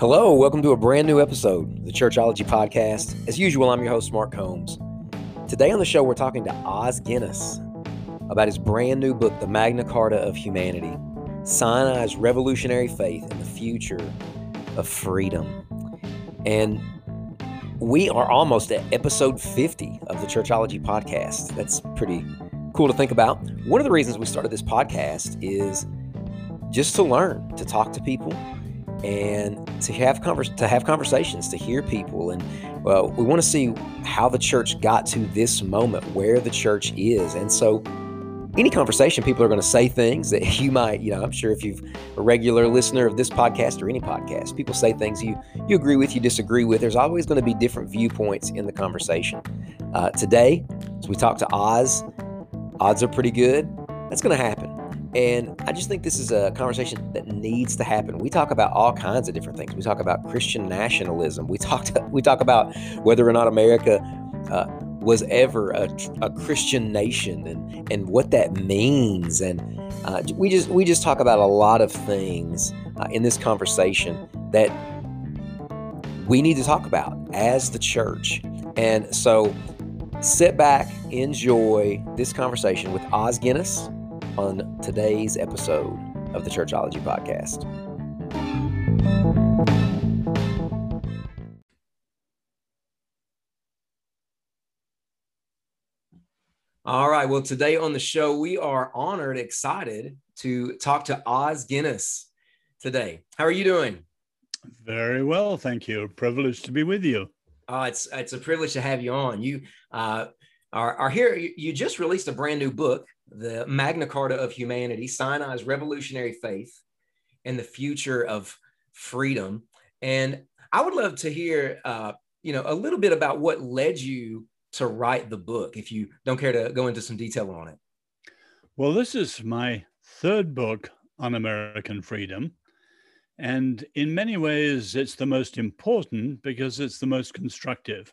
Hello, welcome to a brand new episode of the Churchology Podcast. As usual, I'm your host, Mark Combs. Today on the show, we're talking to Os Guinness about his brand new book, The Magna Carta of Humanity Sinai's Revolutionary Faith and the Future of Freedom. And we are almost at episode 50 of the Churchology Podcast. That's pretty cool to think about. One of the reasons we started this podcast is just to learn, to talk to people, and to have to have conversations, to hear people, and well, we want to see how the church got to this moment, where the church is, and so. Any conversation, people are going to say things that you might, you know, I'm sure if you've a regular listener of this podcast or any podcast, people say things you you agree with, you disagree with. There's always going to be different viewpoints in the conversation. Uh, today, as we talk to Os, odds are pretty good. That's going to happen. And I just think this is a conversation that needs to happen. We talk about all kinds of different things. We talk about Christian nationalism. We talk to, we talk about whether or not America uh, was ever a, a, Christian nation and and what that means. And uh, we just we just talk about a lot of things uh, in this conversation that we need to talk about as the church. And so sit back, enjoy this conversation with Os Guinness on today's episode of the Churchology Podcast. All right. Well, today on the show, we are honored, excited to talk to Os Guinness today. How are you doing? Very well, thank you. Privileged to be with you. Uh, it's it's a privilege to have you on. You uh, are, are here. You just released a brand new book the Magna Carta of Humanity, Sinai's revolutionary faith, and the future of freedom. And I would love to hear, uh, you know, a little bit about what led you to write the book, if you don't care to go into some detail on it. Well, this is my third book on American freedom. And in many ways, it's the most important because it's the most constructive.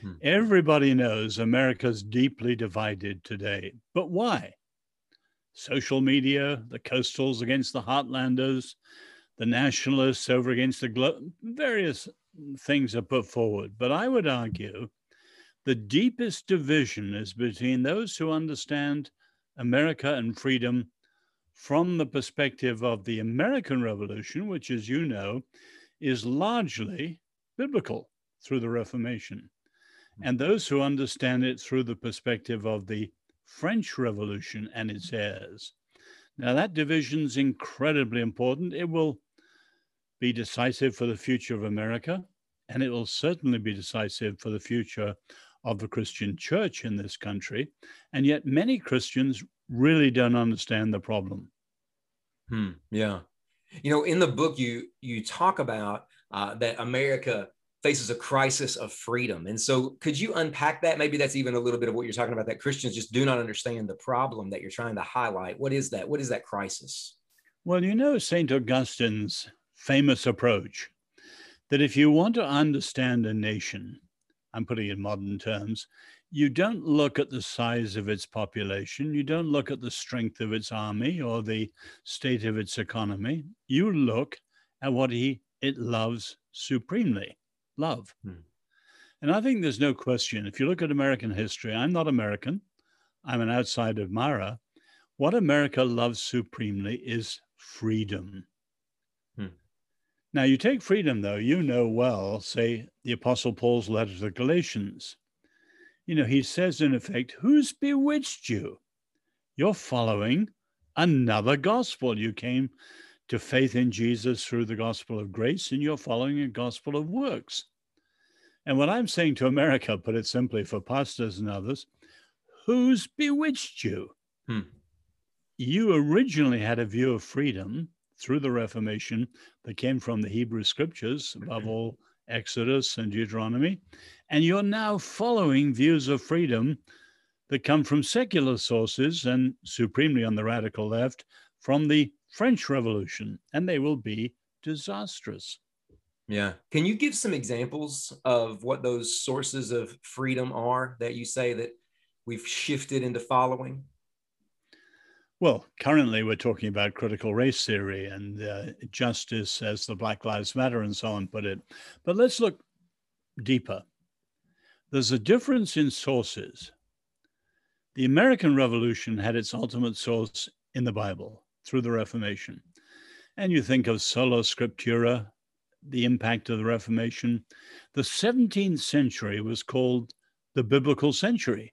Hmm. Everybody knows America's deeply divided today. But why? Social media, the coastals against the heartlanders, the nationalists over against the glo- various things are put forward. But I would argue the deepest division is between those who understand America and freedom from the perspective of the American Revolution, which, as you know, is largely biblical through the Reformation and those who understand it through the perspective of the French Revolution and its heirs. Now, that division is incredibly important. It will be decisive for the future of America, and it will certainly be decisive for the future of the Christian church in this country. And yet, many Christians really don't understand the problem. Hmm, yeah. You know, in the book, you you talk about uh, that America faces a crisis of freedom. And so, could you unpack that? Maybe that's even a little bit of what you're talking about that Christians just do not understand the problem that you're trying to highlight. What is that? What is that crisis? Well, you know, St. Augustine's famous approach that if you want to understand a nation, I'm putting it in modern terms, you don't look at the size of its population, you don't look at the strength of its army or the state of its economy. You look at what he, it loves supremely love. Hmm. And I think there's no question. If you look at American history, I'm not American, I'm an outside admirer. What America loves supremely is freedom. Hmm. Now, you take freedom, though, you know well, say, the Apostle Paul's letter to the Galatians. You know, he says, in effect, who's bewitched you? You're following another gospel. You came to faith in Jesus through the gospel of grace, and you're following a gospel of works. And what I'm saying to America, put it simply for pastors and others, who's bewitched you? Hmm. You originally had a view of freedom through the Reformation that came from the Hebrew scriptures, above all Exodus and Deuteronomy, and you're now following views of freedom that come from secular sources and supremely on the radical left from the French Revolution, and they will be disastrous. Yeah. Can you give some examples of what those sources of freedom are that you say that we've shifted into following? Well, currently we're talking about critical race theory and uh, justice as the Black Lives Matter and so on put it. But let's look deeper. There's a difference in sources. The American Revolution had its ultimate source in the Bible through the Reformation. And you think of sola scriptura, the impact of the Reformation. The 17th century was called the biblical century.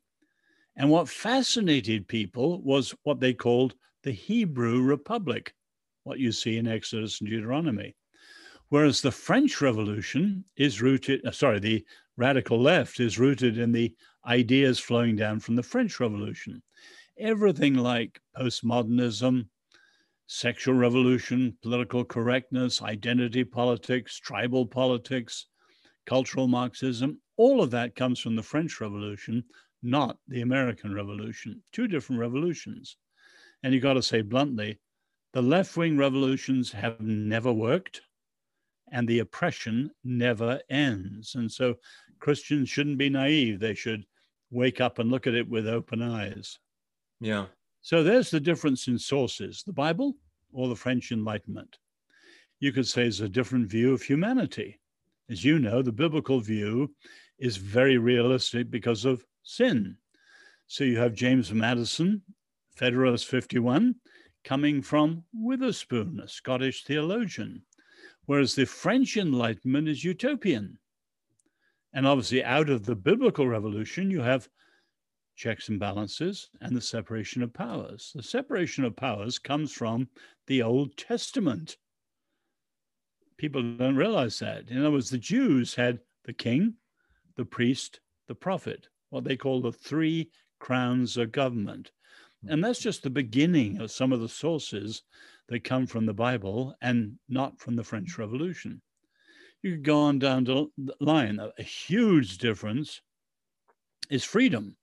And what fascinated people was what they called the Hebrew Republic, what you see in Exodus and Deuteronomy. Whereas the French Revolution is rooted, uh, sorry, the radical left is rooted in the ideas flowing down from the French Revolution. Everything like postmodernism, sexual revolution, political correctness, identity politics, tribal politics, cultural Marxism, all of that comes from the French Revolution, not the American Revolution. Two different revolutions. And you got to say bluntly, the left wing revolutions have never worked and the oppression never ends. And so Christians shouldn't be naive. They should wake up and look at it with open eyes. Yeah. So there's the difference in sources the Bible or the French Enlightenment. You could say it's a different view of humanity. As you know, the biblical view is very realistic because of sin. So you have James Madison, Federalist 51, coming from Witherspoon, a Scottish theologian, whereas the French Enlightenment is utopian. And obviously, out of the biblical revolution, you have checks and balances and the separation of powers. The separation of powers comes from the Old Testament. People don't realize that. In other words, the Jews had the king, the priest, the prophet, what they call the three crowns of government. And that's just the beginning of some of the sources that come from the Bible and not from the French Revolution. You could go on down the line. A huge difference is freedom.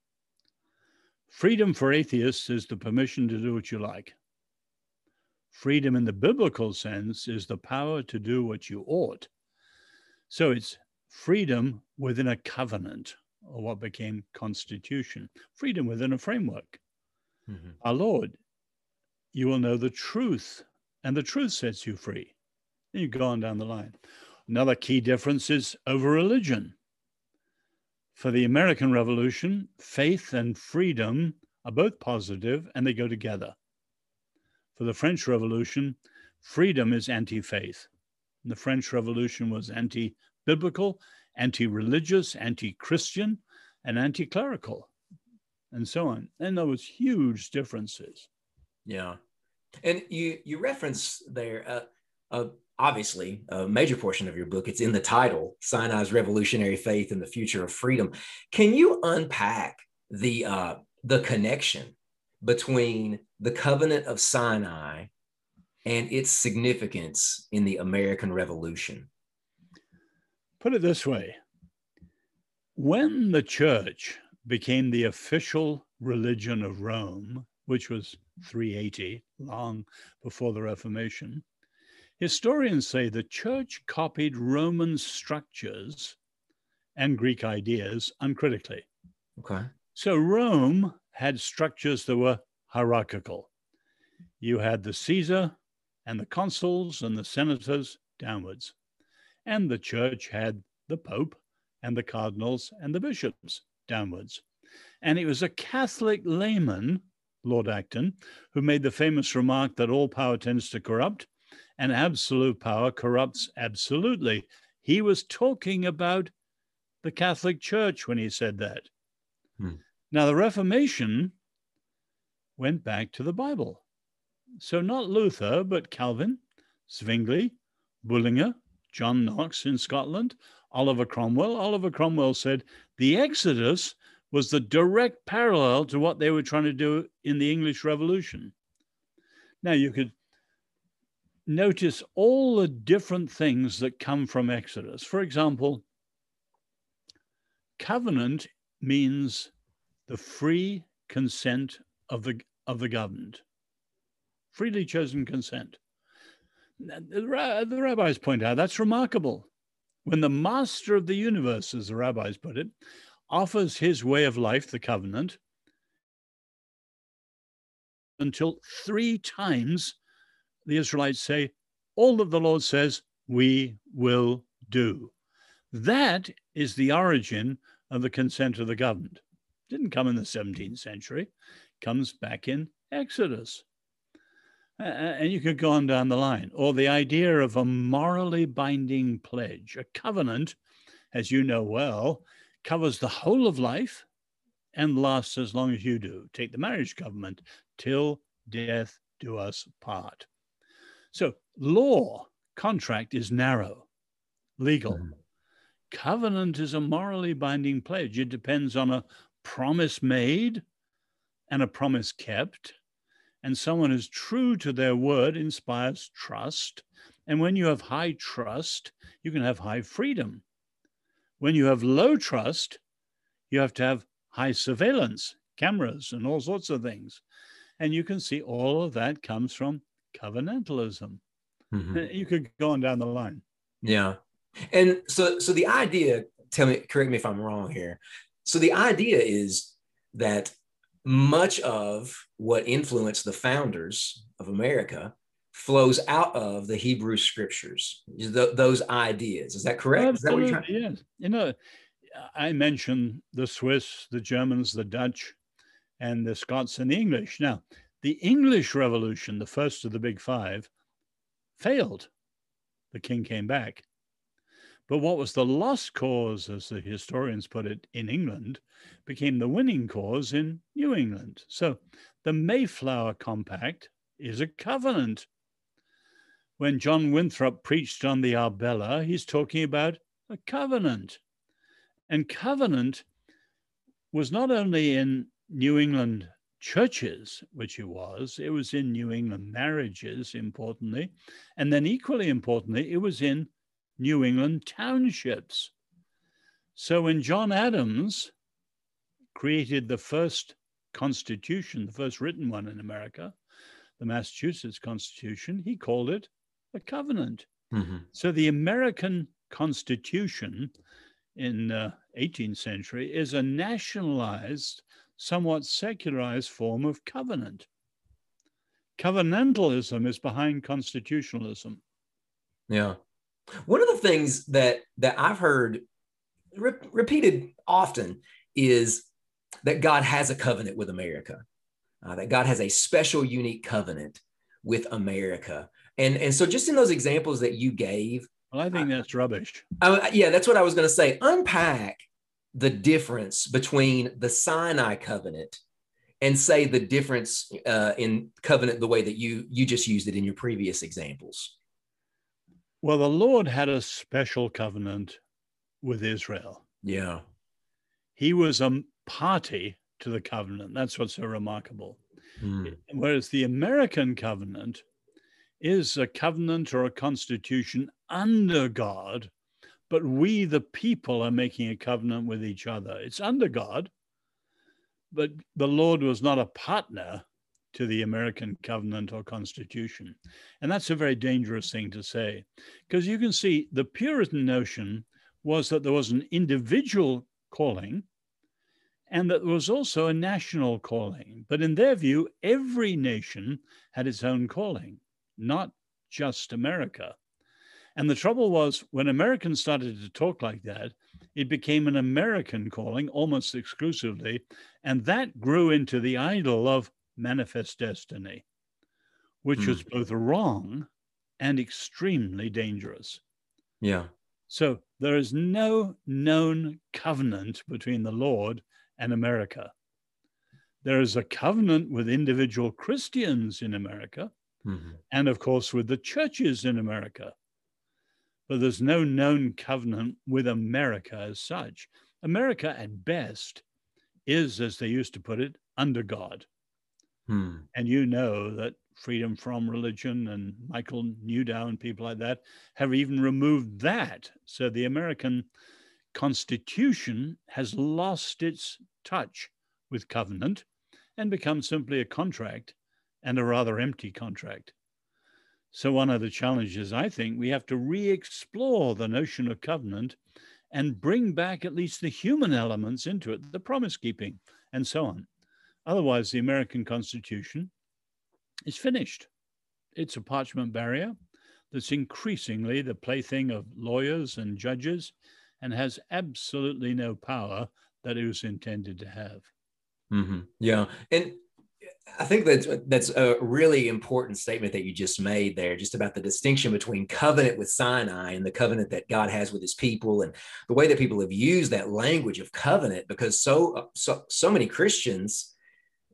Freedom for atheists is the permission to do what you like. Freedom in the biblical sense is the power to do what you ought. So it's freedom within a covenant or what became constitution, freedom within a framework. Mm-hmm. Our Lord, you will know the truth, and the truth sets you free. And you go on down the line. Another key difference is over religion. For the American Revolution, faith and freedom are both positive and they go together. For the French Revolution, freedom is anti faith. The French Revolution was anti biblical, anti religious, anti Christian, and anti clerical, and so on. And there was huge differences. Yeah. And you, you reference there, uh, obviously a major portion of your book it's in the title sinai's revolutionary faith and the future of freedom. Can you unpack the uh, the connection between the covenant of sinai and its significance in the american revolution? Put it this way. When the church became the official religion of rome which was 380 long before the reformation Historians say the church copied Roman structures and Greek ideas uncritically. Okay. So Rome had structures that were hierarchical. You had the Caesar and the consuls and the senators downwards. And the church had the Pope and the cardinals and the bishops downwards. And it was a Catholic layman, Lord Acton, who made the famous remark that all power tends to corrupt and absolute power corrupts absolutely. He was talking about the Catholic Church when he said that. Hmm. Now, the Reformation went back to the Bible. So, not Luther, but Calvin, Zwingli, Bullinger, John Knox in Scotland, Oliver Cromwell. Oliver Cromwell said the Exodus was the direct parallel to what they were trying to do in the English Revolution. Now, you could notice all the different things that come from Exodus. For example, covenant means the free consent of the of the governed, freely chosen consent. The, the rabbis point out that's remarkable. When the master of the universe, as the rabbis put it, offers his way of life, the covenant, until three times the Israelites say, All that the Lord says, we will do. That is the origin of the consent of the governed. Didn't come in the 17th century, comes back in Exodus. And you could go on down the line. Or the idea of a morally binding pledge. A covenant, as you know well, covers the whole of life and lasts as long as you do. Take the marriage covenant till death do us part. So, law, contract is narrow, legal. Mm-hmm. Covenant is a morally binding pledge. It depends on a promise made and a promise kept. And someone who's true to their word inspires trust. And when you have high trust, you can have high freedom. When you have low trust, you have to have high surveillance, cameras, and all sorts of things. And you can see all of that comes from covenantalism. Mm-hmm. You could go on down the line. Yeah. And so so the idea, tell me, correct me if I'm wrong here. So the idea is that much of what influenced the founders of America flows out of the Hebrew scriptures, th- those ideas. Is that correct? Absolutely, Is that yes. You know, I mentioned the Swiss, the Germans, the Dutch, and the Scots and the English. Now, the English Revolution, the first of the big five, failed. The king came back. But what was the lost cause, as the historians put it, in England, became the winning cause in New England. So the Mayflower Compact is a covenant. When John Winthrop preached on the Arbella, he's talking about a covenant. And covenant was not only in New England churches, which it was, it was in New England marriages, importantly. And then, equally importantly, it was in New England townships. So when John Adams created the first constitution, the first written one in America, the Massachusetts Constitution, he called it a covenant. Mm-hmm. So the American Constitution in the 18th century is a nationalized, somewhat secularized form of covenant. Covenantalism is behind constitutionalism. Yeah. One of the things that that I've heard re- repeated often is that God has a covenant with America. Uh, that God has a special, unique covenant with America. And and so just in those examples that you gave, well, I think that's rubbish. Uh, yeah, that's what I was going to say. Unpack the difference between the Sinai covenant and say the difference uh, in covenant the way that you you just used it in your previous examples. Well, the Lord had a special covenant with Israel. Yeah. He was a party to the covenant. That's what's so remarkable. Mm. Whereas the American covenant is a covenant or a constitution under God, but we, the people, are making a covenant with each other. It's under God, but the Lord was not a partner to the American covenant or constitution. And that's a very dangerous thing to say, because you can see the Puritan notion was that there was an individual calling and that there was also a national calling. But in their view, every nation had its own calling, not just America. And the trouble was, when Americans started to talk like that, it became an American calling almost exclusively. And that grew into the idol of manifest destiny, which mm. was both wrong and extremely dangerous. Yeah. So there is no known covenant between the Lord and America. There is a covenant with individual Christians in America, mm-hmm. and of course with the churches in America but there's no known covenant with America as such. America, at best, is, as they used to put it, under God. Hmm. And you know that freedom from religion and Michael Newdow and people like that have even removed that. So the American Constitution has lost its touch with covenant and become simply a contract and a rather empty contract. So, one of the challenges, I think, we have to re explore the notion of covenant and bring back at least the human elements into it, the promise keeping, and so on. Otherwise, the American Constitution is finished. It's a parchment barrier that's increasingly the plaything of lawyers and judges and has absolutely no power that it was intended to have. Mm-hmm. Yeah. And I think that's that's a really important statement that you just made there, just about the distinction between covenant with Sinai and the covenant that God has with His people, and the way that people have used that language of covenant. Because so so so many Christians,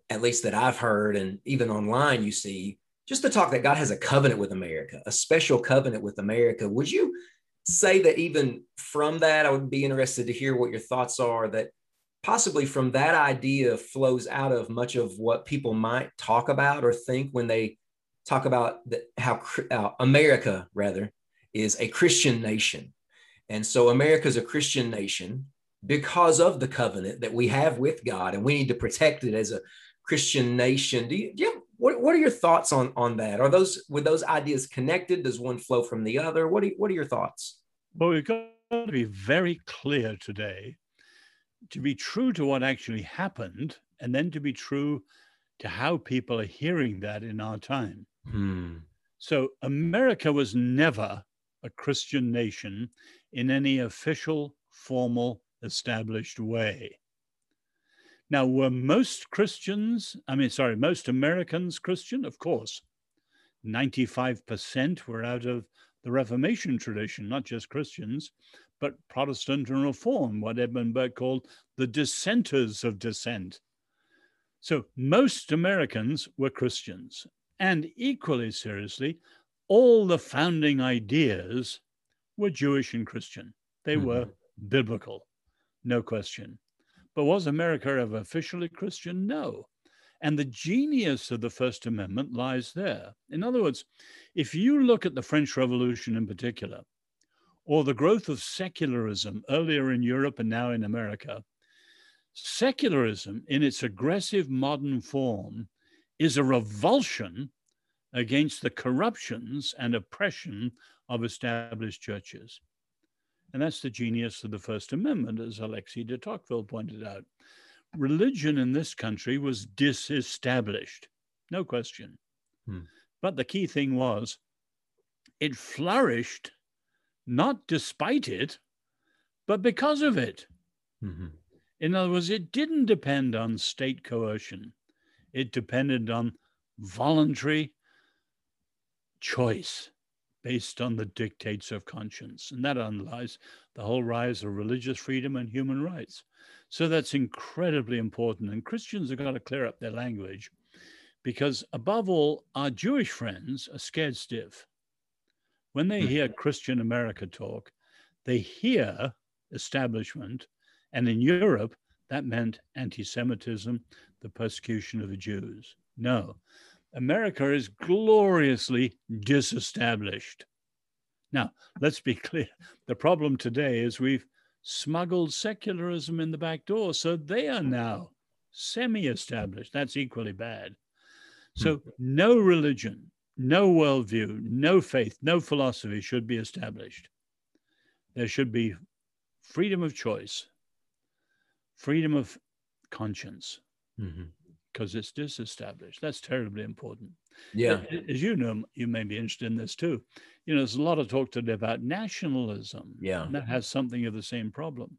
at least that I've heard, and even online, you see just the talk that God has a covenant with America, a special covenant with America. Would you say that even from that, I would be interested to hear what your thoughts are that possibly from that idea flows out of much of what people might talk about or think when they talk about the, how uh, America, rather, is a Christian nation. And so America is a Christian nation because of the covenant that we have with God, and we need to protect it as a Christian nation. Do you, do you have, what, what are your thoughts on, on that? Are those were those ideas connected? Does one flow from the other? What are, what are your thoughts? Well, we've got to be very clear today to be true to what actually happened and then to be true to how people are hearing that in our time. Hmm. So, America was never a Christian nation in any official, formal, established way. Now, were most Christians, I mean, sorry, most Americans Christian? Of course. 95% were out of the Reformation tradition, not just Christians but Protestant and Reform, what Edmund Burke called the dissenters of dissent. So most Americans were Christians. And equally seriously, all the founding ideas were Jewish and Christian. They mm-hmm. were biblical, no question. But was America ever officially Christian? No. And the genius of the First Amendment lies there. In other words, if you look at the French Revolution in particular, or the growth of secularism earlier in Europe and now in America, secularism in its aggressive modern form is a revulsion against the corruptions and oppression of established churches. And that's the genius of the First Amendment, as Alexis de Tocqueville pointed out. Religion in this country was disestablished, no question. Hmm. But the key thing was it flourished not despite it, but because of it. Mm-hmm. In other words, it didn't depend on state coercion, it depended on voluntary choice based on the dictates of conscience. And that underlies the whole rise of religious freedom and human rights. So that's incredibly important. And Christians have got to clear up their language because, above all, our Jewish friends are scared stiff. When they hmm. hear Christian America talk, they hear establishment. And in Europe, that meant anti Semitism, the persecution of the Jews. No, America is gloriously disestablished. Now, let's be clear. The problem today is we've smuggled secularism in the back door, so they are now semi established. That's equally bad. So, hmm. no religion, no worldview, no faith, no philosophy should be established. There should be freedom of choice, freedom of conscience, because mm-hmm. it's disestablished. That's terribly important. Yeah. As you know, you may be interested in this too. You know, there's a lot of talk today about nationalism. Yeah. that has something of the same problem.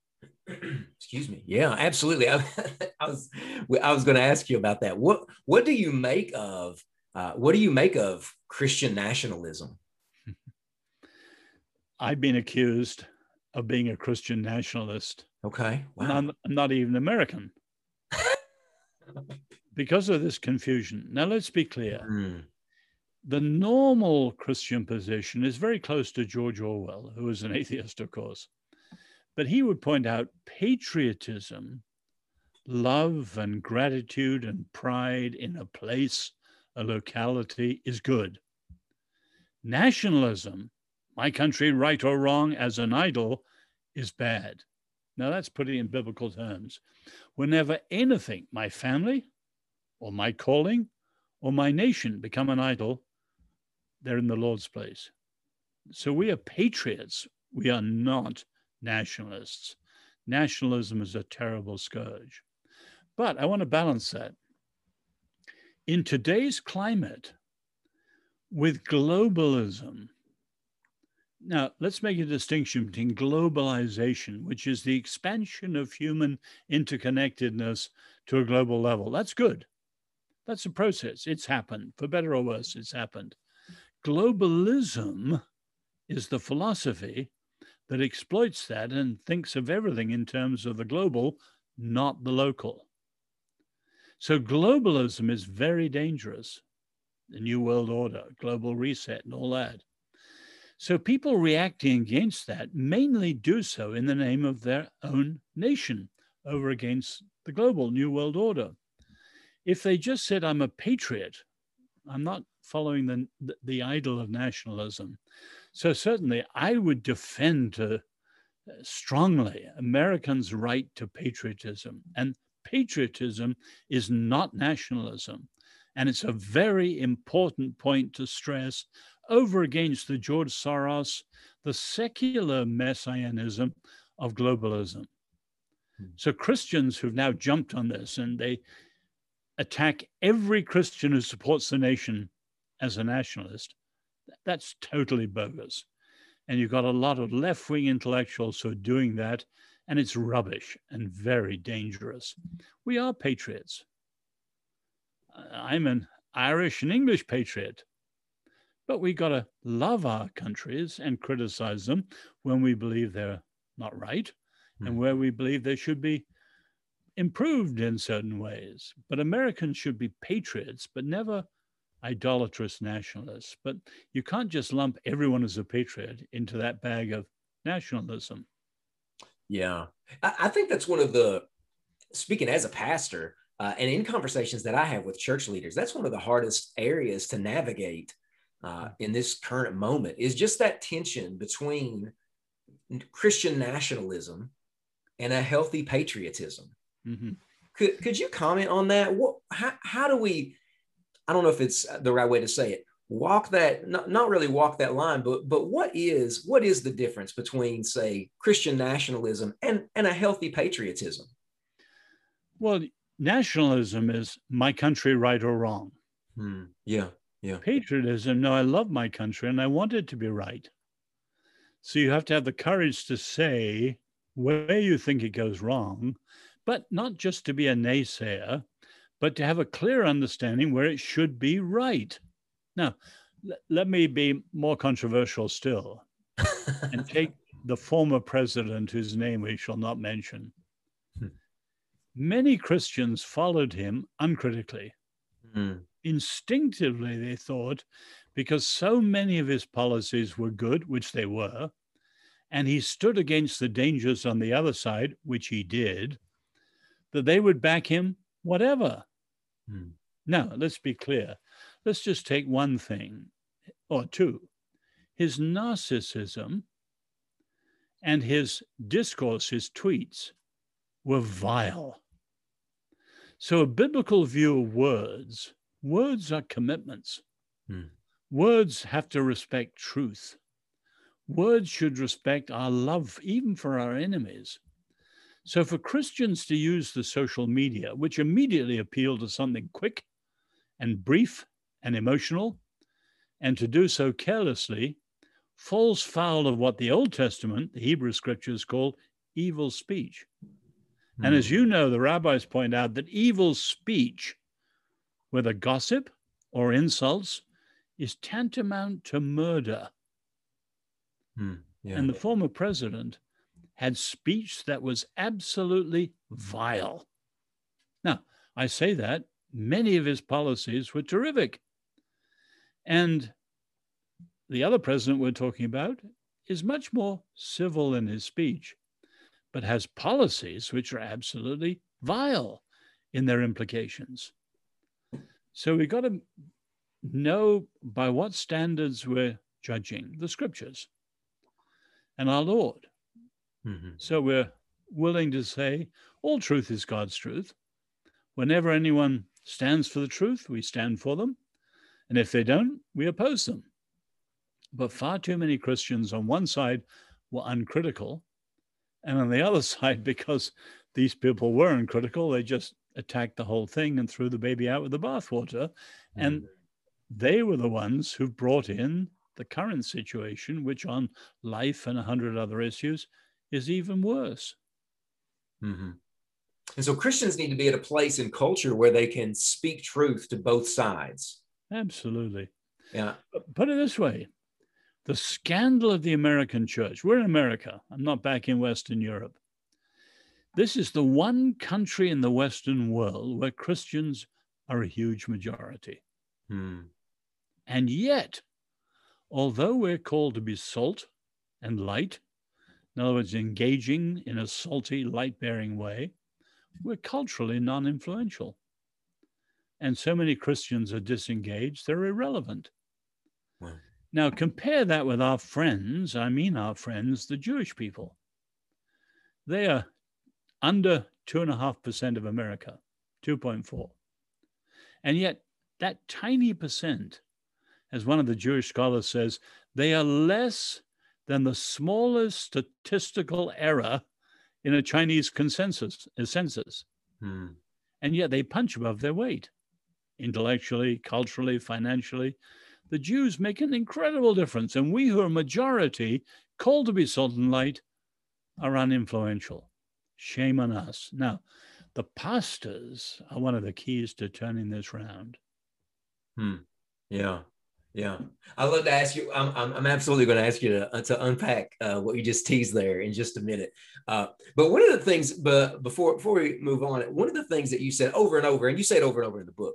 Excuse me. Yeah, absolutely. I, I was I was going to ask you about that. What what do you make of uh, what do you make of Christian nationalism? I've been accused of being a Christian nationalist. Okay. Wow. I'm, I'm not even American because of this confusion. Now, let's be clear. Mm. The normal Christian position is very close to George Orwell, who was an atheist, of course. But he would point out patriotism, love and gratitude and pride in a place a locality is good. Nationalism, my country, right or wrong, as an idol, is bad. Now, that's putting in biblical terms. Whenever anything, my family or my calling or my nation become an idol, they're in the Lord's place. So we are patriots. We are not nationalists. Nationalism is a terrible scourge. But I want to balance that in today's climate, with globalism, now, let's make a distinction between globalization, which is the expansion of human interconnectedness to a global level. That's good. That's a process. It's happened. For better or worse, it's happened. Globalism is the philosophy that exploits that and thinks of everything in terms of the global, not the local. So, globalism is very dangerous. The New World Order, global reset, and all that. So people reacting against that mainly do so in the name of their own nation over against the global New World Order. If they just said, I'm a patriot, I'm not following the, the, idol of nationalism. So certainly I would defend uh, strongly Americans' right to patriotism. And patriotism is not nationalism. And it's a very important point to stress over against the George Soros, the secular messianism of globalism. Hmm. So Christians who've now jumped on this and they attack every Christian who supports the nation as a nationalist, that's totally bogus. And you've got a lot of left wing intellectuals who are doing that, and it's rubbish and very dangerous. We are patriots. I'm an Irish and English patriot. But we got to love our countries and criticize them when we believe they're not right mm. and hmm. where we believe they should be improved in certain ways. But Americans should be patriots, but never idolatrous nationalists. But you can't just lump everyone as a patriot into that bag of nationalism. Yeah. I, think that's one of the, speaking as a pastor, uh, and in conversations that I have with church leaders, that's one of the hardest areas to navigate uh, in this current moment is just that tension between Christian nationalism and a healthy patriotism. Mm-hmm. Could, could you comment on that? What, how, how do we, I don't know if it's the right way to say it, walk that, not, not really walk that line, but, but what is, what is the difference between say Christian nationalism and, and a healthy patriotism? Well, nationalism is my country right or wrong. Hmm. Yeah yeah. patriotism. No, I love my country and I want it to be right. So you have to have the courage to say where you think it goes wrong, but not just to be a naysayer, but to have a clear understanding where it should be right. Now, l- let me be more controversial still and take the former president, whose name we shall not mention. Hmm. Many Christians followed him uncritically. Mm instinctively they thought because so many of his policies were good, which they were, and he stood against the dangers on the other side, which he did, that they would back him whatever. Hmm. Now, let's be clear. Let's just take one thing or two his narcissism and his discourse, his tweets, were vile. So, a biblical view of words Words are commitments. Hmm. Words have to respect truth. Words should respect our love, even for our enemies. So, for Christians to use the social media, which immediately appeal to something quick and brief and emotional, and to do so carelessly, falls foul of what the Old Testament, the Hebrew scriptures, call evil speech. And as hmm. you know, the rabbis point out that evil speech whether gossip or insults, is tantamount to murder. Hmm, yeah. And the former president had speech that was absolutely vile. Now, I say that many of his policies were terrific. And the other president we're talking about is much more civil in his speech, but has policies which are absolutely vile in their implications. So we've got to know by what standards we're judging the scriptures and our Lord. Mm-hmm. So we're willing to say all truth is God's truth. Whenever anyone stands for the truth, we stand for them. And if they don't, we oppose them. But far too many Christians on one side were uncritical. And on the other side, because these people were uncritical, they just attacked the whole thing and threw the baby out with the bathwater. And they were the ones who brought in the current situation, which on life and a hundred other issues is even worse. Mm-hmm. And so Christians need to be at a place in culture where they can speak truth to both sides. Absolutely. Yeah. Put it this way the scandal of the American church, we're in America, I'm not back in Western Europe. This is the one country in the Western world where Christians are a huge majority. Hmm. And yet, although we're called to be salt and light, in other words, engaging in a salty, light bearing way, we're culturally non influential. And so many Christians are disengaged, they're irrelevant. Wow. Now, compare that with our friends, I mean our friends, the Jewish people. They are under 2.5% of America, 2.4. And yet, that tiny percent, as one of the Jewish scholars says, they are less than the smallest statistical error in a Chinese consensus a census. Hmm. And yet they punch above their weight, intellectually, culturally, financially. The Jews make an incredible difference, and we who are majority, called to be salt and light, are uninfluential. Shame on us. Now, the pastors are one of the keys to turning this round. Hmm. Yeah. Yeah. I'd love to ask you, I'm, I'm, I'm absolutely going to ask you to, uh, to unpack uh, what you just teased there in just a minute. Uh, but one of the things, but before, before we move on, one of the things that you said over and over, and you say it over and over in the book,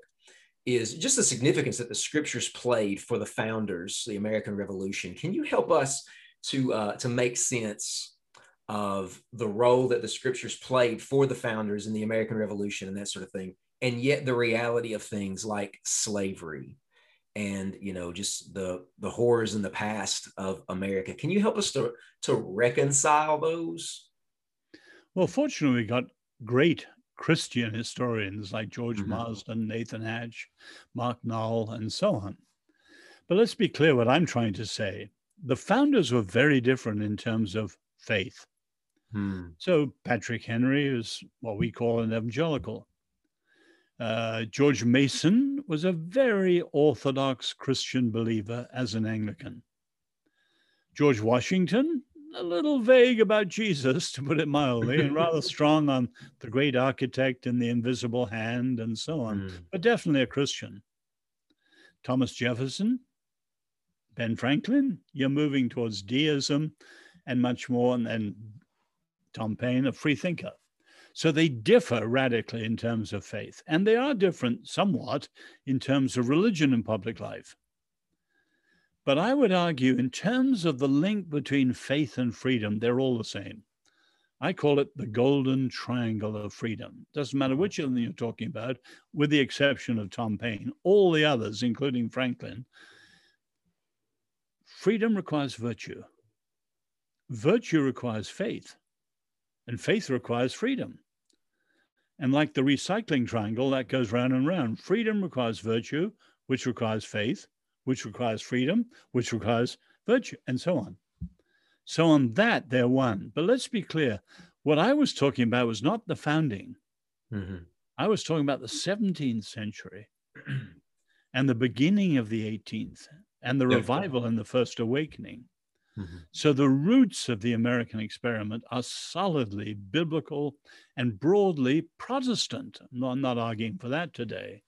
is just the significance that the scriptures played for the founders, the American Revolution. Can you help us to, uh, to make sense of the role that the scriptures played for the founders in the American Revolution and that sort of thing? And yet the reality of things like slavery and you know just the the horrors in the past of America. Can you help us to to reconcile those? Well, fortunately, we got great Christian historians like George Mhm. Marsden, Nathan Hatch, Mark Noll, and so on. But let's be clear what I'm trying to say. The founders were very different in terms of faith. Hmm. So Patrick Henry is what we call an evangelical. Uh, George Mason was a very orthodox Christian believer as an Anglican. George Washington, a little vague about Jesus, to put it mildly, and rather strong on the great architect and the invisible hand and so on, Hmm. but definitely a Christian. Thomas Jefferson, Ben Franklin, you're moving towards deism and much more, and then Tom Paine, a free thinker. So they differ radically in terms of faith, and they are different somewhat in terms of religion and public life. But I would argue, in terms of the link between faith and freedom, they're all the same. I call it the golden triangle of freedom. Doesn't matter which of them you're talking about, with the exception of Tom Paine, all the others, including Franklin. Freedom requires virtue, virtue requires faith, and faith requires freedom. And like the recycling triangle, that goes round and round. Freedom requires virtue, which requires faith, which requires freedom, which requires virtue, and so on. So, on that, they're one. But let's be clear what I was talking about was not the founding, Mhm. I was talking about the 17th century and the beginning of the 18th and the revival and the first awakening. Mhm. So the roots of the American experiment are solidly biblical and broadly Protestant. I'm not arguing for that today.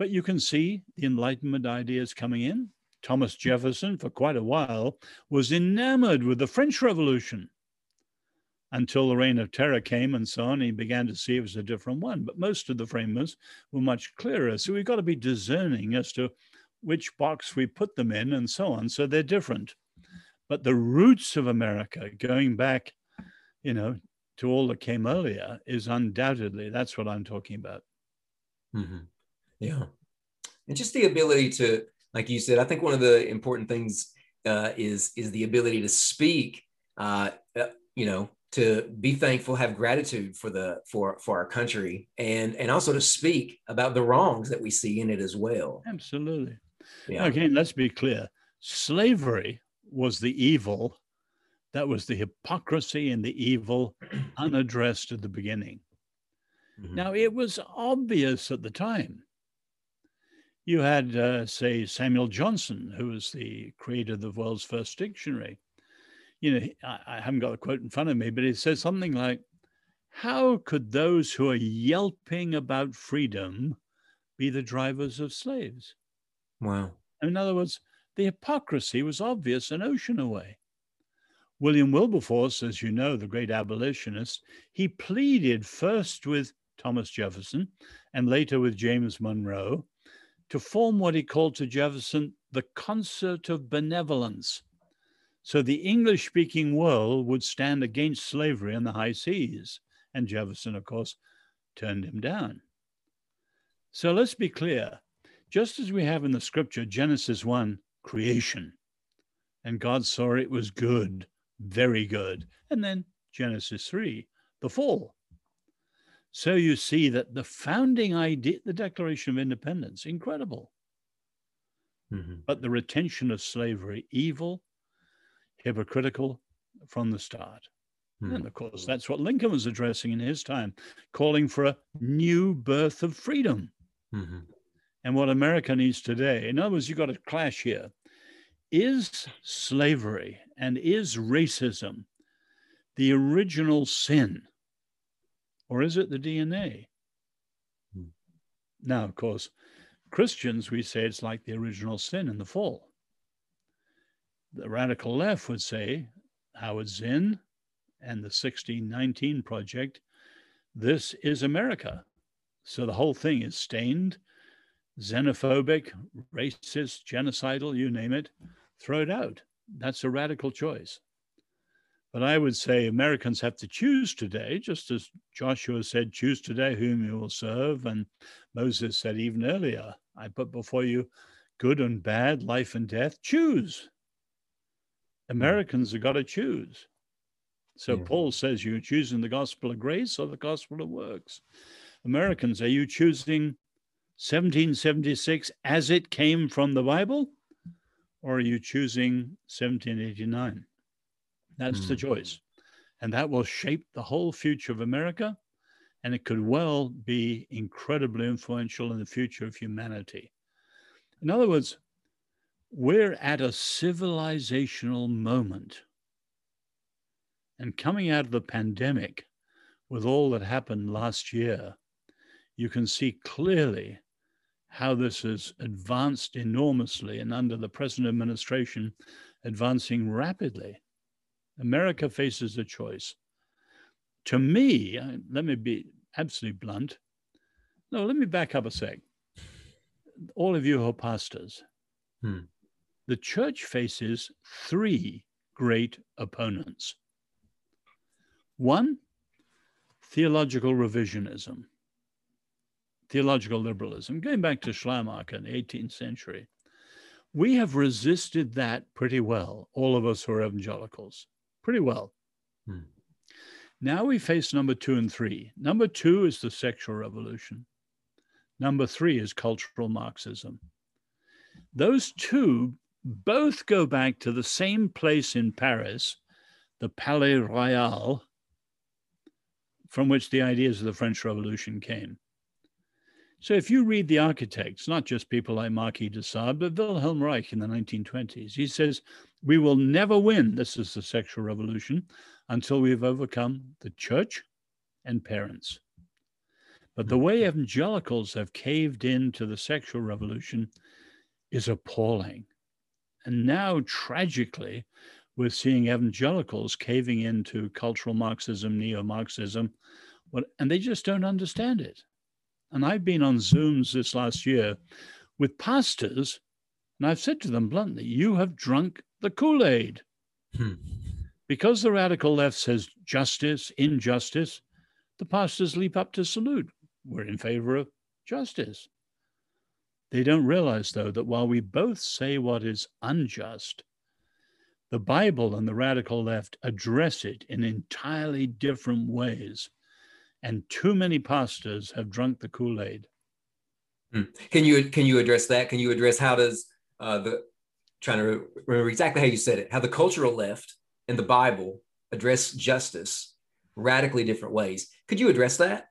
But you can see the Enlightenment ideas coming in. Thomas Jefferson, for quite a while, was enamored with the French Revolution until the Reign of Terror came and so on. He began to see it was a different one. But most of the framers were much clearer. So we've got to be discerning as to which box we put them in and so on. So they're different. But the roots of America, going back, you know, to all that came earlier, is undoubtedly that's what I'm talking about. Mhm. Yeah. And just the ability to, like you said, I think one of the important things uh, is is the ability to speak. Uh, uh, you know, to be thankful, have gratitude for the for for our country, and and also to speak about the wrongs that we see in it as well. Absolutely. Yeah. Again, let's be clear slavery was the evil, that was the hypocrisy and the evil unaddressed at the beginning. Mm-hmm. Now, it was obvious at the time. You had, uh, say, Samuel Johnson, who was the creator of the world's first dictionary. You know, I, I haven't got a quote in front of me, but it says something like, How could those who are yelping about freedom be the drivers of slaves? Wow. In other words, the hypocrisy was obvious an ocean away. William Wilberforce, as you know, the great abolitionist, he pleaded first with Thomas Jefferson and later with James Monroe to form what he called to Jefferson the concert of benevolence. So the English speaking world would stand against slavery on the high seas. And Jefferson, of course, turned him down. So let's be clear just as we have in the scripture, Genesis 1, creation, and God saw it was good, very good. And then Genesis 3, the fall. So you see that the founding idea, the Declaration of Independence, incredible. Mm-hmm. But the retention of slavery, evil, hypocritical from the start. Mm-hmm. And of course, that's what Lincoln was addressing in his time, calling for a new birth of freedom. Mm-hmm. And what America needs today, in other words, you've got a clash here. Is slavery and is racism the original sin? Or is it the DNA? Hmm. Now, of course, Christians, we say it's like the original sin in the fall. The radical left would say, Howard Zinn and the 1619 Project, this is America. So the whole thing is stained, xenophobic, racist, genocidal, you name it, throw it out. That's a radical choice. But I would say Americans have to choose today, just as Joshua said, choose today whom you will serve. And Moses said even earlier, I put before you good and bad, life and death. Choose. Hmm. Americans have got to choose. So yeah. Paul says, You're choosing the gospel of grace or the gospel of works. Americans, are you choosing 1776 as it came from the Bible? Or are you choosing 1789? That's mm. the hmm. choice. And that will shape the whole future of America. And it could well be incredibly influential in the future of humanity. In other words, we're at a civilizational moment. And coming out of the pandemic, with all that happened last year, you can see clearly how this has advanced enormously and under the present administration, advancing rapidly. America faces a choice. To me, let me be absolutely blunt. No, let me back up a sec. All of you who are pastors, hmm. the church faces three great opponents. One, theological revisionism, theological liberalism, going back to Schleiermacher in the 18th century. We have resisted that pretty well, all of us who are evangelicals pretty well. Hmm. Now we face number two and three. Number two is the sexual revolution. Number three is cultural Marxism. Those two both go back to the same place in Paris, the Palais Royal, from which the ideas of the French Revolution came. So if you read the architects, not just people like Marquis de Sade, but Wilhelm Reich in the 1920s, he says, we will never win, this is the sexual revolution, until we've overcome the church and parents. But the way evangelicals have caved in to the sexual revolution is appalling. And now, tragically, we're seeing evangelicals caving into cultural Marxism, neo Marxism, and they just don't understand it. And I've been on Zooms this last year with pastors, and I've said to them bluntly, You have drunk the Kool Aid. Hmm. Because the radical left says justice, injustice, the pastors leap up to salute. We're in favor of justice. They don't realize, though, that while we both say what is unjust, the Bible and the radical left address it in entirely different ways and too many pastors have drunk the Kool Aid. Hmm. Can you can you address that? Can you address how does uh, the trying to remember exactly how you said it? How the cultural left and the Bible address justice radically different ways? Could you address that?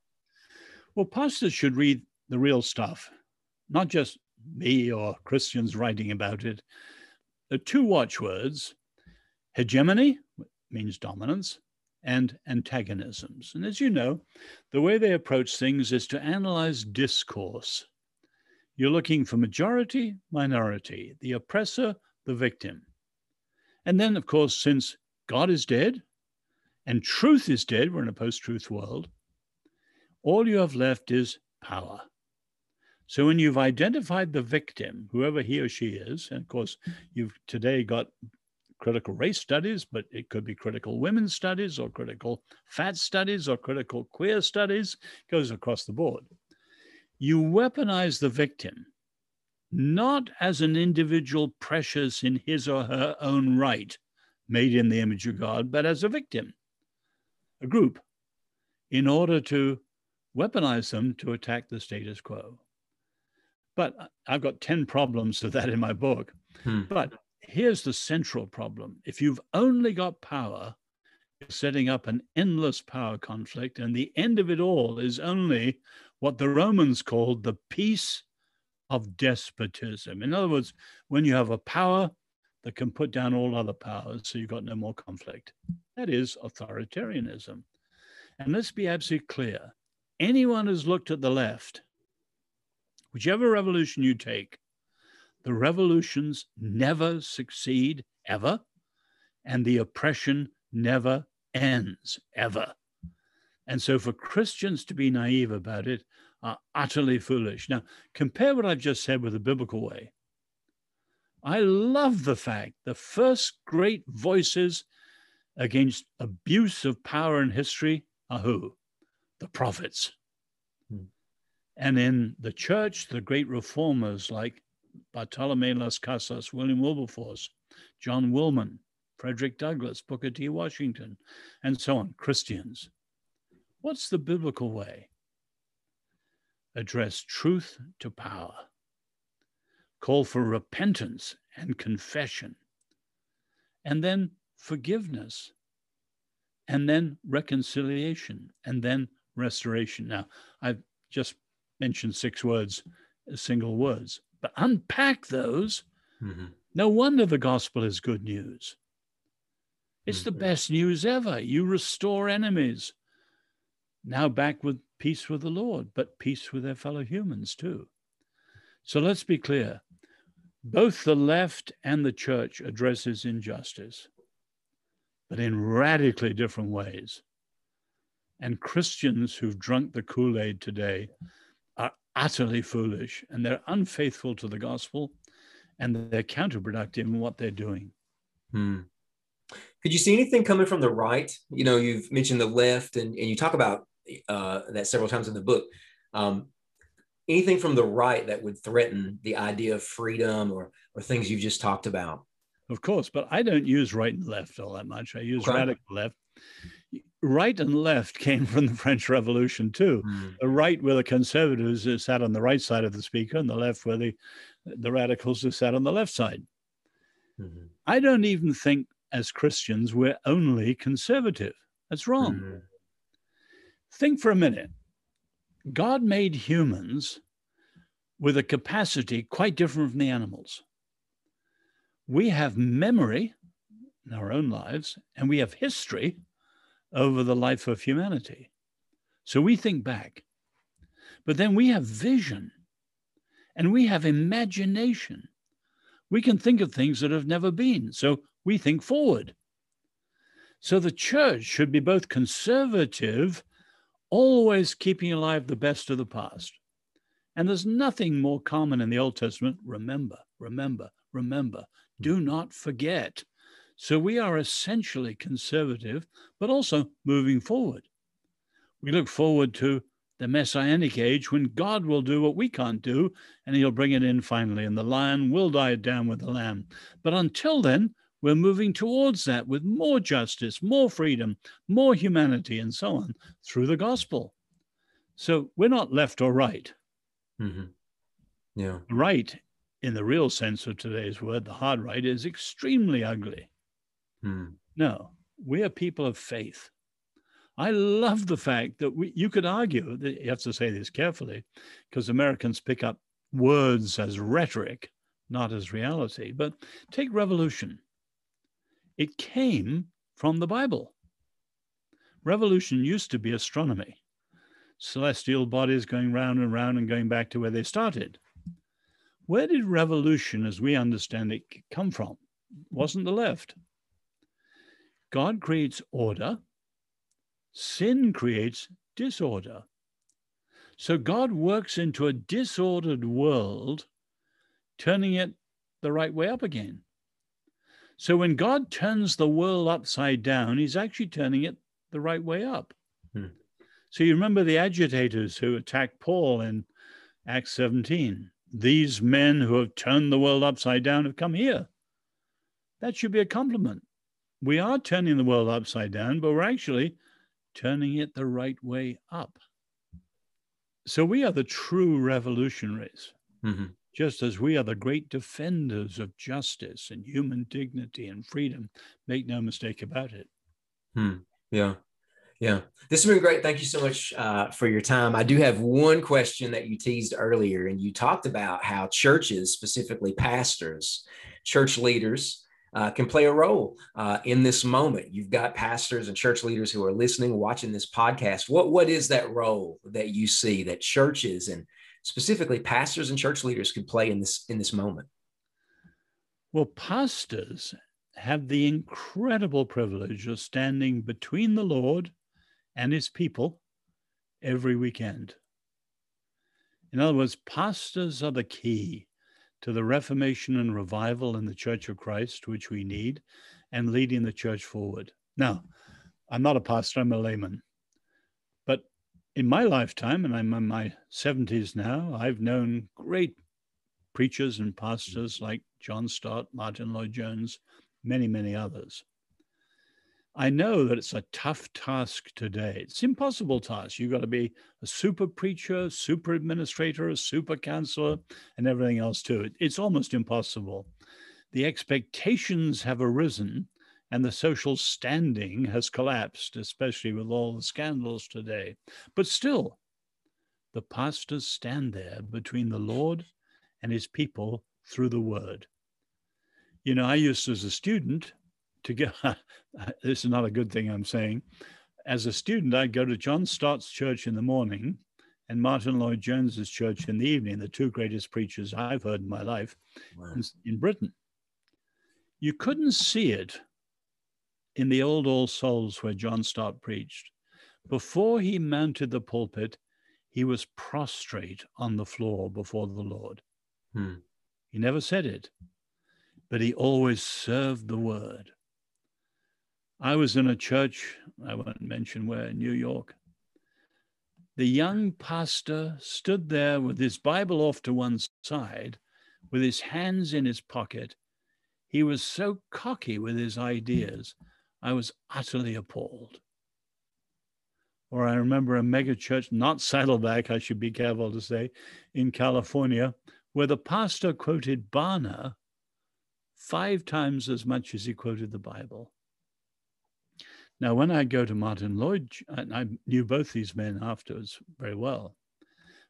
Well, pastors should read the real stuff, not just me or Christians writing about it. The two watchwords hegemony means dominance, and antagonisms. And as you know, the way they approach things is to analyze discourse. You're looking for majority, minority, the oppressor, the victim. And then, of course, since God is dead and truth is dead, we're in a post truth world, all you have left is power. So when you've identified the victim, whoever he or she is, and of course, you've today got critical race studies, but it could be critical women's studies or critical fat studies or critical queer studies, it goes across the board. You weaponize the victim not as an individual precious in his or her own right, made in the image of God, but as a victim, a group, in order to weaponize them to attack the status quo. But I've got 10 problems to that in my book. Hmm. But here's the central problem if you've only got power, you're setting up an endless power conflict, and the end of it all is only what the Romans called the peace of despotism. In other words, when you have a power that can put down all other powers, so you've got no more conflict. That is authoritarianism. And let's be absolutely clear anyone who's looked at the left, whichever revolution you take, the revolutions never succeed ever, and the oppression never ends ever. And so, for Christians to be naive about it are utterly foolish. Now, compare what I've just said with the biblical way. I love the fact the first great voices against abuse of power in history are who? The prophets. Hmm. And in the church, the great reformers like Bartolome Las Casas, William Wilberforce, John Woolman, Frederick Douglass, Booker T. Washington, and so on, Christians. What's the biblical way? Address truth to power, call for repentance and confession, and then forgiveness, and then reconciliation, and then restoration. Now, I've just mentioned six words, single words. But unpack those. Mm-hmm. No wonder the gospel is good news. It's mm-hmm. the best news ever. You restore enemies. Now back with peace with the Lord, but peace with their fellow humans too. So let's be clear. Both the left and the church addresses injustice, but in radically different ways. And Christians who've drunk the Kool Aid today are utterly foolish and they're unfaithful to the gospel and they're counterproductive in what they're doing. Hmm. Could you see anything coming from the right? You know, you've mentioned the left and, and you talk about uh, that several times in the book. Um, anything from the right that would threaten the idea of freedom or, or things you've just talked about? Of course, but I don't use right and left all that much. I use okay. radical left right and left came from the French Revolution too. Mm. The right where the conservatives who sat on the right side of the speaker, and the left where the the radicals who sat on the left side. Mm-hmm. I don't even think as Christians we're only conservative. That's wrong. Mm-hmm. Think for a minute. God made humans with a capacity quite different from the animals. We have memory in our own lives, and we have history over the life of humanity. So we think back, but then we have vision and we have imagination. We can think of things that have never been. So we think forward. So the church should be both conservative, always keeping alive the best of the past. And there's nothing more common in the Old Testament. Remember, remember, remember. Hmm. Do not forget. So we are essentially conservative, but also moving forward. We look forward to the messianic age when God will do what we can't do and he'll bring it in finally, and the lion will die down with the lamb. But until then, we're moving towards that with more justice, more freedom, more humanity, and so on through the gospel. So we're not left or right. Mm-hmm. Yeah. Right, in the real sense of today's word, the hard right, is extremely ugly. Hmm. No, we are people of faith. I love the fact that we, you could argue that you have to say this carefully because Americans pick up words as rhetoric, not as reality. But take revolution. It came from the Bible. Revolution used to be astronomy, celestial bodies going round and round and going back to where they started. Where did revolution, as we understand it, come from? wasn't the left. God creates order, sin creates disorder. So God works into a disordered world, turning it the right way up again. So when God turns the world upside down, he's actually turning it the right way up. Hmm. So you remember the agitators who attacked Paul in Acts 17. These men who have turned the world upside down have come here. That should be a compliment. We are turning the world upside down, but we're actually turning it the right way up. So we are the true revolutionaries, mm-hmm. Just as we are the great defenders of justice and human dignity and freedom. Make no mistake about it. Hmm. Yeah. Yeah, this has been great. Thank you so much uh, for your time. I do have one question that you teased earlier, and you talked about how churches, specifically pastors, church leaders, uh, can play a role uh, in this moment. You've got pastors and church leaders who are listening, watching this podcast. What what is that role that you see that churches and specifically pastors and church leaders could play in this in this moment? Well, pastors have the incredible privilege of standing between the Lord and His people every weekend. In other words, pastors are the key to the reformation and revival in the Church of Christ, which we need, and leading the church forward. Now, I'm not a pastor, I'm a layman. In my lifetime, and I'm in my 70s now, I've known great preachers and pastors like John Stott, Martyn Lloyd-Jones, many, many others. I know that it's a tough task today. It's impossible task. You've got to be a super preacher, super administrator, a super counselor, and everything else too. It's almost impossible. The expectations have arisen and the social standing has collapsed, especially with all the scandals today. But still, the pastors stand there between the Lord and his people through the word. You know, I used as a student to go, this is not a good thing I'm saying. As a student, I'd go to John Stott's church in the morning and Martyn Lloyd-Jones's church in the evening, the two greatest preachers I've heard in my life wow. in, in Britain. You couldn't see it in the old All Souls where John Stott preached. Before he mounted the pulpit, he was prostrate on the floor before the Lord. Hmm. He never said it, but he always served the word. I was in a church, I won't mention where, in New York. The young pastor stood there with his Bible off to one side, with his hands in his pocket. He was so cocky with his ideas, I was utterly appalled. Or I remember a mega church, not Saddleback, I should be careful to say, in California, where the pastor quoted Barna five times as much as he quoted the Bible. Now, when I go to Martyn Lloyd, and I knew both these men afterwards very well,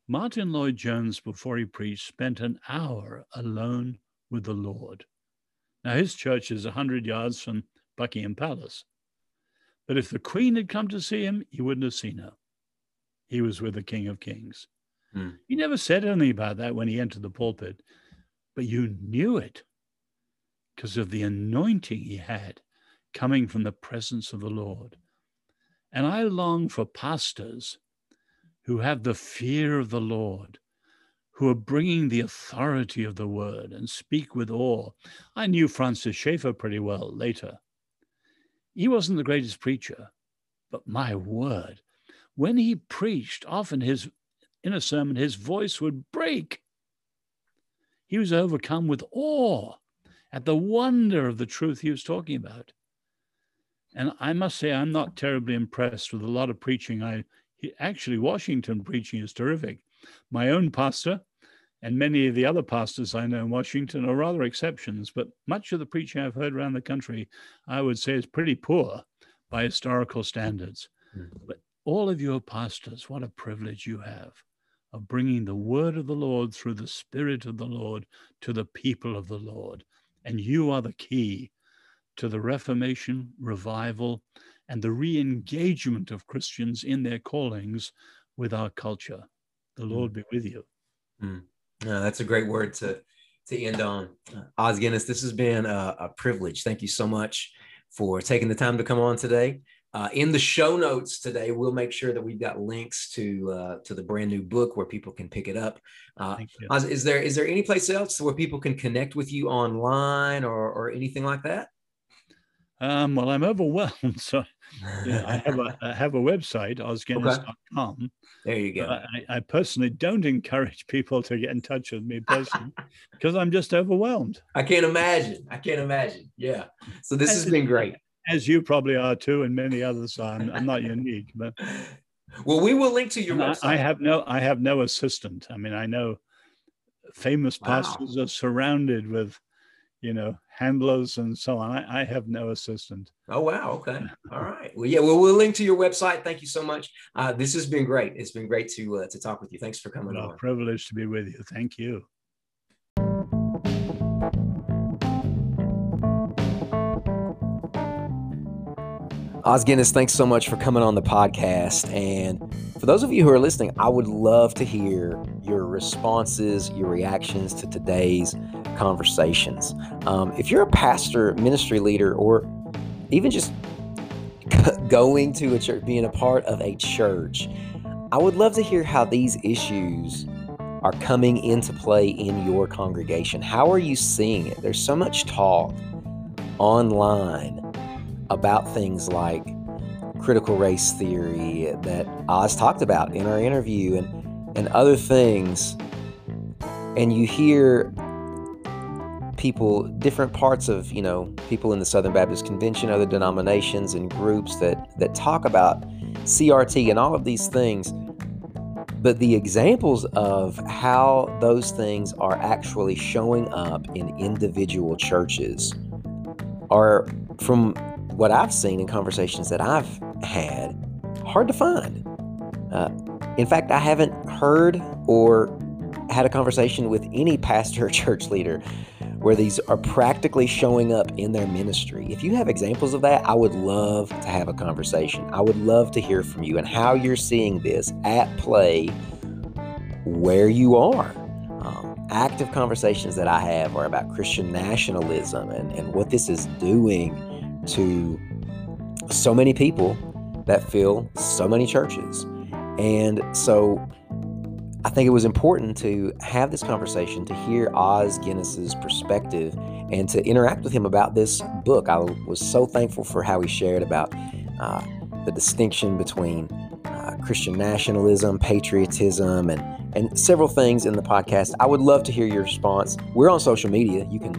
Martyn Lloyd-Jones, before he preached, spent an hour alone with the Lord. Now, his church is 100 yards from Buckingham Palace. But if the Queen had come to see him, he wouldn't have seen her. He was with the King of Kings. Hmm. He never said anything about that when he entered the pulpit, but you knew it because of the anointing he had coming from the presence of the Lord. And I long for pastors who have the fear of the Lord, who are bringing the authority of the word and speak with awe. I knew Francis Schaeffer pretty well later. He wasn't the greatest preacher, but my word, when he preached, often his in a sermon, his voice would break. He was overcome with awe at the wonder of the truth he was talking about. And I must say, I'm not terribly impressed with a lot of preaching. I actually, Washington preaching is terrific. My own pastor and many of the other pastors I know in Washington are rather exceptions, but much of the preaching I've heard around the country, I would say, is pretty poor by historical standards. Mm. But all of you are pastors, what a privilege you have of bringing the word of the Lord through the Spirit of the Lord to the people of the Lord. And you are the key to the Reformation, revival, and the re engagement of Christians in their callings with our culture. The. Lord be with you. Mm. That's a great word to, to end on. Uh, Os Guinness, this has been a, a privilege. Thank you so much for taking the time to come on today. Uh, in the show notes today, we'll make sure that we've got links to uh, to the brand new book where people can pick it up. Uh, is there is there any place else where people can connect with you online or or anything like that? Um, well, I'm overwhelmed, so yeah, I have a I have a website, osguinness.com. Okay. There you go. I, I, personally don't encourage people to get in touch with me personally because I'm just overwhelmed. I can't imagine. I can't imagine. Yeah. So this has been great as you probably are too, and many others are. I'm, I'm not unique, but well, we will link to your website. I, I, have no, I have no assistant. I mean, I know famous wow. pastors are surrounded with, you know, handlers and so on. I, I, have no assistant. Oh wow! Okay, all right. Well, yeah, well, we'll link to your website. Thank you so much. Uh, this has been great. It's been great to uh, to talk with you. Thanks for coming well, on. Privilege to be with you. Thank you. Os Guinness, thanks so much for coming on the podcast. And for those of you who are listening, I would love to hear your responses, your reactions to today's conversations. Um, if you're a pastor, ministry leader, or even just going to a church, being a part of a church, I would love to hear how these issues are coming into play in your congregation. How are you seeing it? There's so much talk online about things like critical race theory that Os talked about in our interview and, and other things. And you hear people, different parts of, you know, people in the Southern Baptist Convention, other denominations and groups that, that talk about CRT and all of these things. But the examples of how those things are actually showing up in individual churches are from what I've seen in conversations that I've had, hard to find. Uh, in fact, I haven't heard or had a conversation with any pastor or church leader where these are practically showing up in their ministry. If you have examples of that, I would love to have a conversation. I would love to hear from you and how you're seeing this at play where you are. Um, active conversations that I have are about Christian nationalism and, and what this is doing to so many people that fill so many churches. And so I think it was important to have this conversation, to hear Os Guinness's perspective, and to interact with him about this book. I was so thankful for how he shared about uh, the distinction between uh, Christian nationalism, patriotism, and and several things in the podcast. I would love to hear your response. We're on social media. You can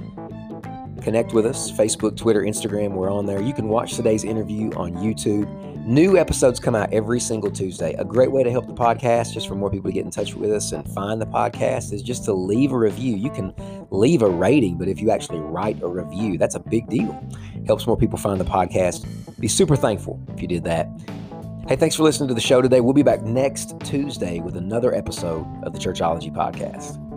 Connect with us Facebook, Twitter, Instagram. We're on there. You can watch today's interview on YouTube. New episodes come out every single Tuesday. A great way to help the podcast, just for more people to get in touch with us and find the podcast, is just to leave a review. You can leave a rating, but if you actually write a review, that's a big deal. Helps more people find the podcast. Be super thankful if you did that. Hey, thanks for listening to the show today. We'll be back next Tuesday with another episode of the Churchology Podcast.